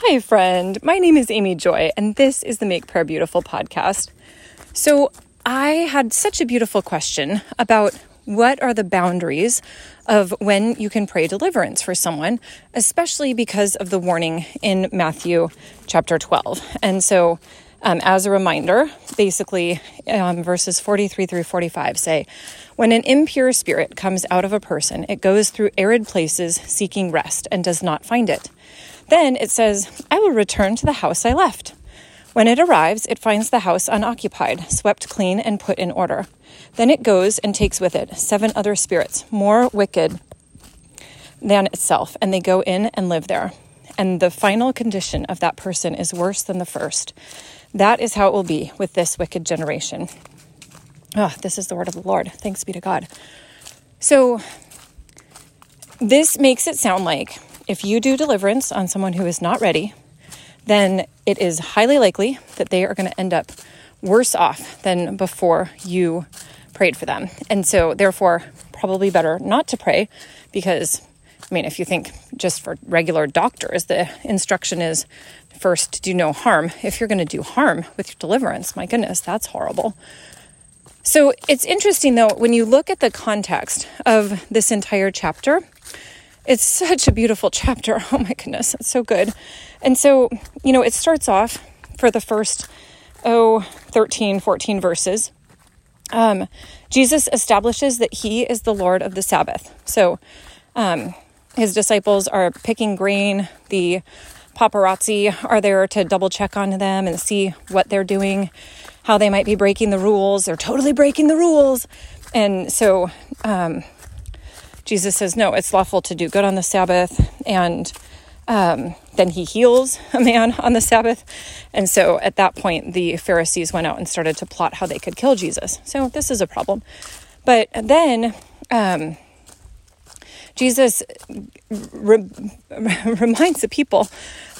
Hi, friend. My name is Amy Joy, and this is the Make Prayer Beautiful podcast. So, I had such a beautiful question about what are the boundaries of when you can pray deliverance for someone, especially because of the warning in Matthew chapter 12. And so, um, as a reminder, basically, um, verses 43 through 45 say, When an impure spirit comes out of a person, it goes through arid places seeking rest and does not find it. Then it says, I will return to the house I left. When it arrives, it finds the house unoccupied, swept clean, and put in order. Then it goes and takes with it seven other spirits, more wicked than itself, and they go in and live there. And the final condition of that person is worse than the first. That is how it will be with this wicked generation. Oh, this is the word of the Lord. Thanks be to God. So, this makes it sound like if you do deliverance on someone who is not ready, then it is highly likely that they are going to end up worse off than before you prayed for them. And so, therefore, probably better not to pray because, I mean, if you think just for regular doctors, the instruction is first do no harm. If you're going to do harm with your deliverance, my goodness, that's horrible. So, it's interesting though, when you look at the context of this entire chapter, it's such a beautiful chapter. Oh my goodness, it's so good. And so, you know, it starts off for the first, oh, 13, 14 verses. Um, Jesus establishes that he is the Lord of the Sabbath. So, um, his disciples are picking grain. The paparazzi are there to double check on them and see what they're doing, how they might be breaking the rules. They're totally breaking the rules. And so, um, Jesus says, no, it's lawful to do good on the Sabbath. And um, then he heals a man on the Sabbath. And so at that point, the Pharisees went out and started to plot how they could kill Jesus. So this is a problem. But then um, Jesus re- reminds the people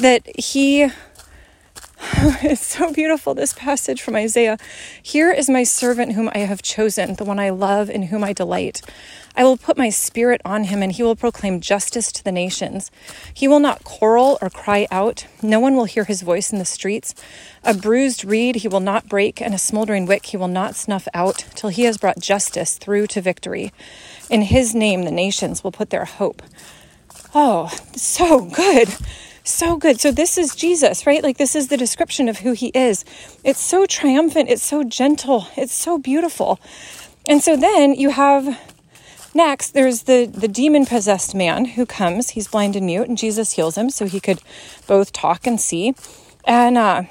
that he it's so beautiful, this passage from Isaiah. Here is my servant whom I have chosen, the one I love, in whom I delight. I will put my spirit on him, and he will proclaim justice to the nations. He will not quarrel or cry out. No one will hear his voice in the streets. A bruised reed he will not break, and a smoldering wick he will not snuff out, till he has brought justice through to victory. In his name, the nations will put their hope. Oh, so good so good. So this is Jesus, right? Like this is the description of who he is. It's so triumphant, it's so gentle, it's so beautiful. And so then you have next there's the the demon possessed man who comes. He's blind and mute and Jesus heals him so he could both talk and see. And uh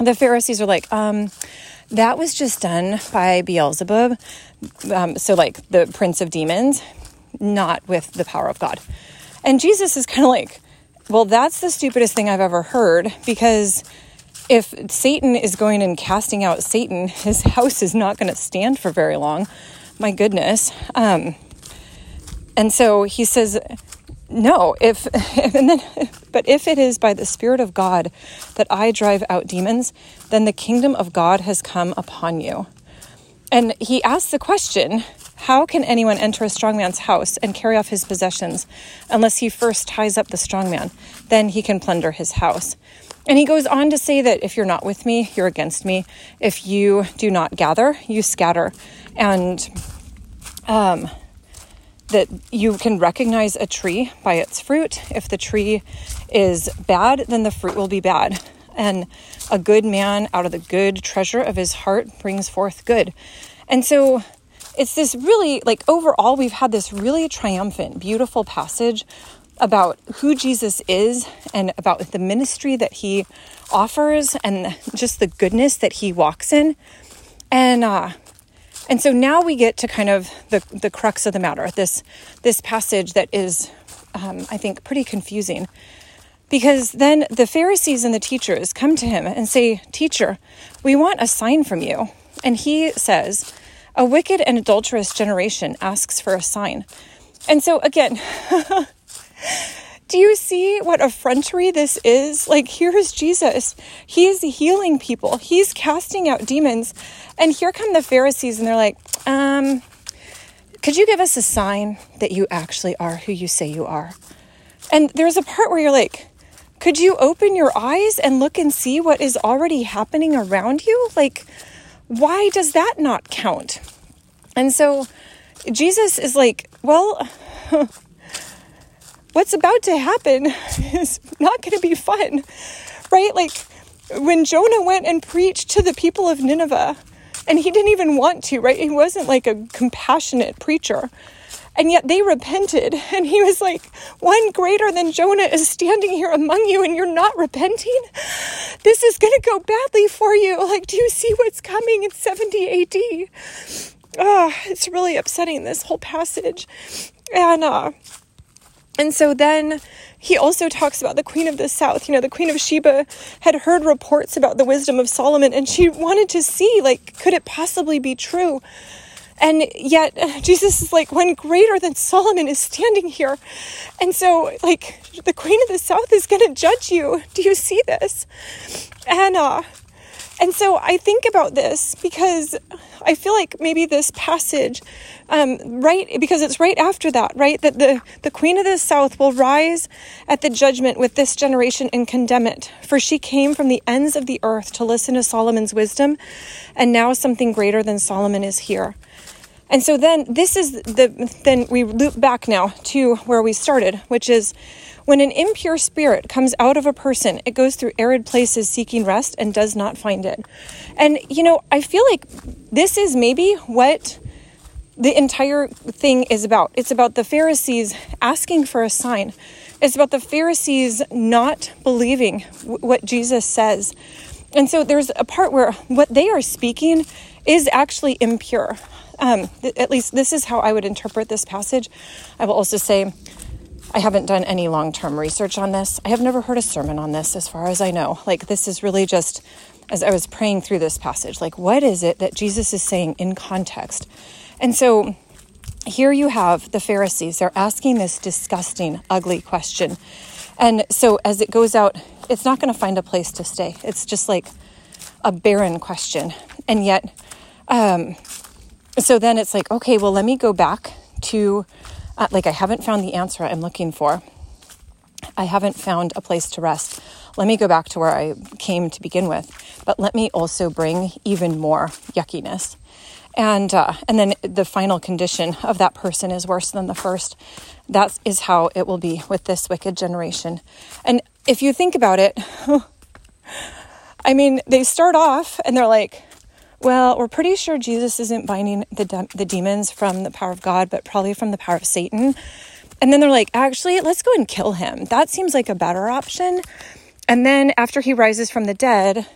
the Pharisees are like, um, that was just done by Beelzebub. Um, so like the prince of demons, not with the power of God. And Jesus is kind of like, well, that's the stupidest thing I've ever heard because if Satan is going and casting out Satan, his house is not going to stand for very long. My goodness. Um, and so he says, no, if, and then, but if it is by the Spirit of God that I drive out demons, then the kingdom of God has come upon you. And he asks the question how can anyone enter a strong man's house and carry off his possessions unless he first ties up the strong man? Then he can plunder his house. And he goes on to say that if you're not with me, you're against me. If you do not gather, you scatter. And um, that you can recognize a tree by its fruit. If the tree is bad, then the fruit will be bad. And a good man out of the good treasure of his heart brings forth good. And so it's this really, like, overall, we've had this really triumphant, beautiful passage about who Jesus is and about the ministry that he offers and just the goodness that he walks in. And, uh, and so now we get to kind of the, the crux of the matter, this, this passage that is, um, I think, pretty confusing. Because then the Pharisees and the teachers come to him and say, Teacher, we want a sign from you. And he says, a wicked and adulterous generation asks for a sign. And so, again, do you see what effrontery this is? Like, here is Jesus. He's healing people, he's casting out demons. And here come the Pharisees, and they're like, um, could you give us a sign that you actually are who you say you are? And there's a part where you're like, could you open your eyes and look and see what is already happening around you? Like, why does that not count? And so Jesus is like, well, what's about to happen is not going to be fun, right? Like, when Jonah went and preached to the people of Nineveh, and he didn't even want to, right? He wasn't like a compassionate preacher. And yet they repented. And he was like, One greater than Jonah is standing here among you, and you're not repenting? This is going to go badly for you. Like, do you see what's coming in 70 AD? Oh, it's really upsetting, this whole passage. And, uh, and so then he also talks about the Queen of the South. You know, the Queen of Sheba had heard reports about the wisdom of Solomon and she wanted to see, like, could it possibly be true? And yet, Jesus is like, one greater than Solomon is standing here. And so, like, the Queen of the South is going to judge you. Do you see this? And, uh, and so I think about this because I feel like maybe this passage, um, right, because it's right after that, right, that the, the queen of the south will rise at the judgment with this generation and condemn it. For she came from the ends of the earth to listen to Solomon's wisdom, and now something greater than Solomon is here. And so then this is the, then we loop back now to where we started, which is when an impure spirit comes out of a person, it goes through arid places seeking rest and does not find it. And, you know, I feel like this is maybe what the entire thing is about. It's about the Pharisees asking for a sign, it's about the Pharisees not believing w- what Jesus says. And so there's a part where what they are speaking is actually impure. Um, th- at least this is how I would interpret this passage. I will also say I haven't done any long term research on this. I have never heard a sermon on this, as far as I know. Like, this is really just as I was praying through this passage, like, what is it that Jesus is saying in context? And so here you have the Pharisees. They're asking this disgusting, ugly question. And so as it goes out, it's not going to find a place to stay. It's just like a barren question. And yet, um, so then it's like, okay, well, let me go back to uh, like I haven't found the answer I'm looking for. I haven't found a place to rest. Let me go back to where I came to begin with, but let me also bring even more yuckiness. And uh, and then the final condition of that person is worse than the first. That is how it will be with this wicked generation. And if you think about it, I mean, they start off and they're like, well, we're pretty sure Jesus isn't binding the, de- the demons from the power of God, but probably from the power of Satan. And then they're like, actually, let's go and kill him. That seems like a better option. And then after he rises from the dead,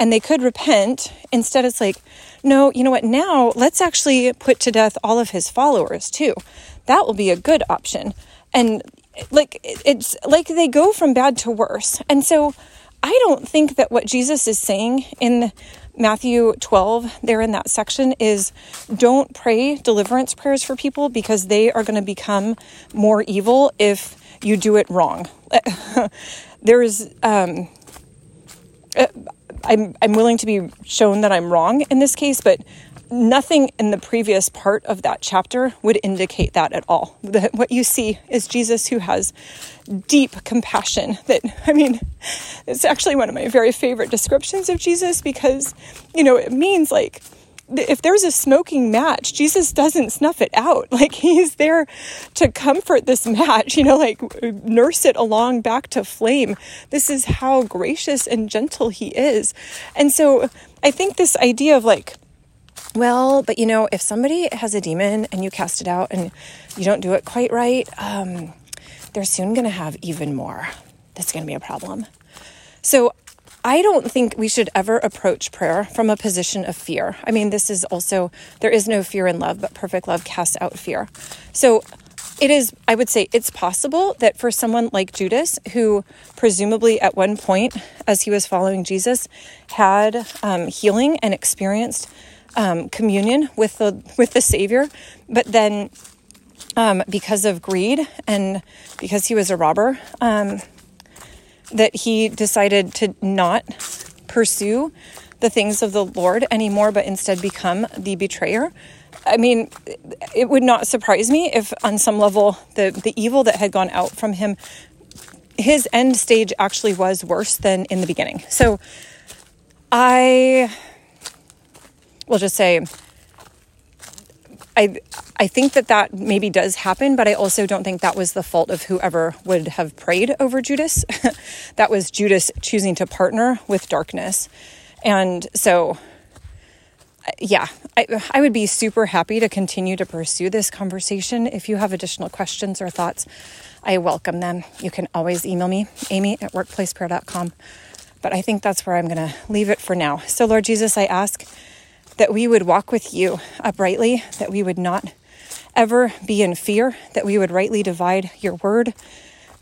and they could repent, instead it's like, no, you know what? Now let's actually put to death all of his followers too. That will be a good option. And like, it's like they go from bad to worse. And so I don't think that what Jesus is saying in Matthew 12, there in that section, is don't pray deliverance prayers for people because they are going to become more evil if you do it wrong. There's, um, uh, I'm, I'm willing to be shown that I'm wrong in this case, but nothing in the previous part of that chapter would indicate that at all. That what you see is Jesus who has deep compassion. That, I mean, it's actually one of my very favorite descriptions of Jesus because, you know, it means like, if there's a smoking match, Jesus doesn't snuff it out. Like he's there to comfort this match, you know, like nurse it along back to flame. This is how gracious and gentle he is. And so I think this idea of like, well, but you know, if somebody has a demon and you cast it out and you don't do it quite right, um, they're soon going to have even more. That's going to be a problem. So I don't think we should ever approach prayer from a position of fear. I mean, this is also, there is no fear in love, but perfect love casts out fear. So it is, I would say, it's possible that for someone like Judas, who presumably at one point, as he was following Jesus, had um, healing and experienced um, communion with the with the Savior, but then um, because of greed and because he was a robber, um, that he decided to not pursue the things of the Lord anymore, but instead become the betrayer. I mean, it would not surprise me if, on some level, the the evil that had gone out from him his end stage actually was worse than in the beginning. So I will just say, I I think that that maybe does happen, but I also don't think that was the fault of whoever would have prayed over Judas. that was Judas choosing to partner with darkness. And so yeah, I, I would be super happy to continue to pursue this conversation. If you have additional questions or thoughts, I welcome them. You can always email me, amy at workplaceprayer.com. But I think that's where I'm going to leave it for now. So, Lord Jesus, I ask that we would walk with you uprightly, that we would not ever be in fear, that we would rightly divide your word,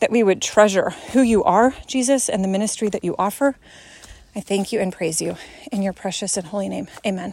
that we would treasure who you are, Jesus, and the ministry that you offer. I thank you and praise you in your precious and holy name. Amen.